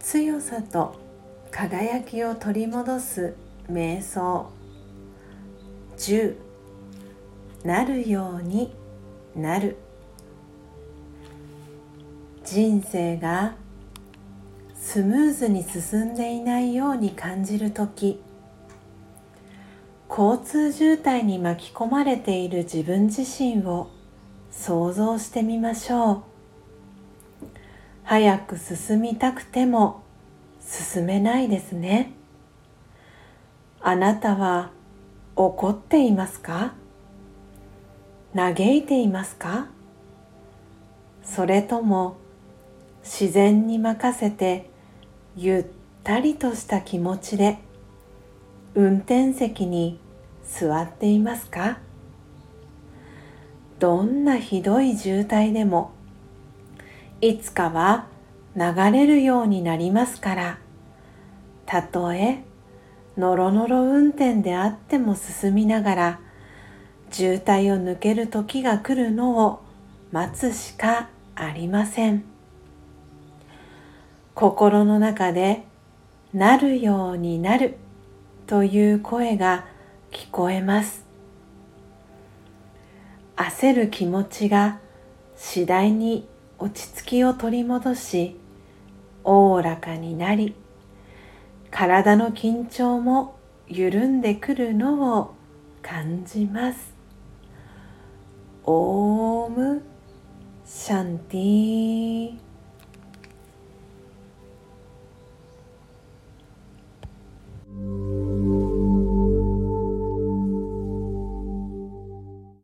強さと輝きを取り戻す瞑想。10なるようになる。人生がスムーズに進んでいないように感じる時。交通渋滞に巻き込まれている自分自身を想像してみましょう。早く進みたくても進めないですね。あなたは怒っていますか？嘆いていますか？それとも自然に任せてゆったりとした気持ちで運転席に座っていますか？どんなひどい渋滞でもいつかは流れるようになりますから。たとえのろのろ運転であっても進みながら渋滞を抜ける時が来るのを待つしかありません。心の中でなるようになるという声が聞こえます。焦る気持ちが次第に落ち着きを取り戻しおおらかになり体の緊張も緩んでくるのを感じます。オームシャンティー。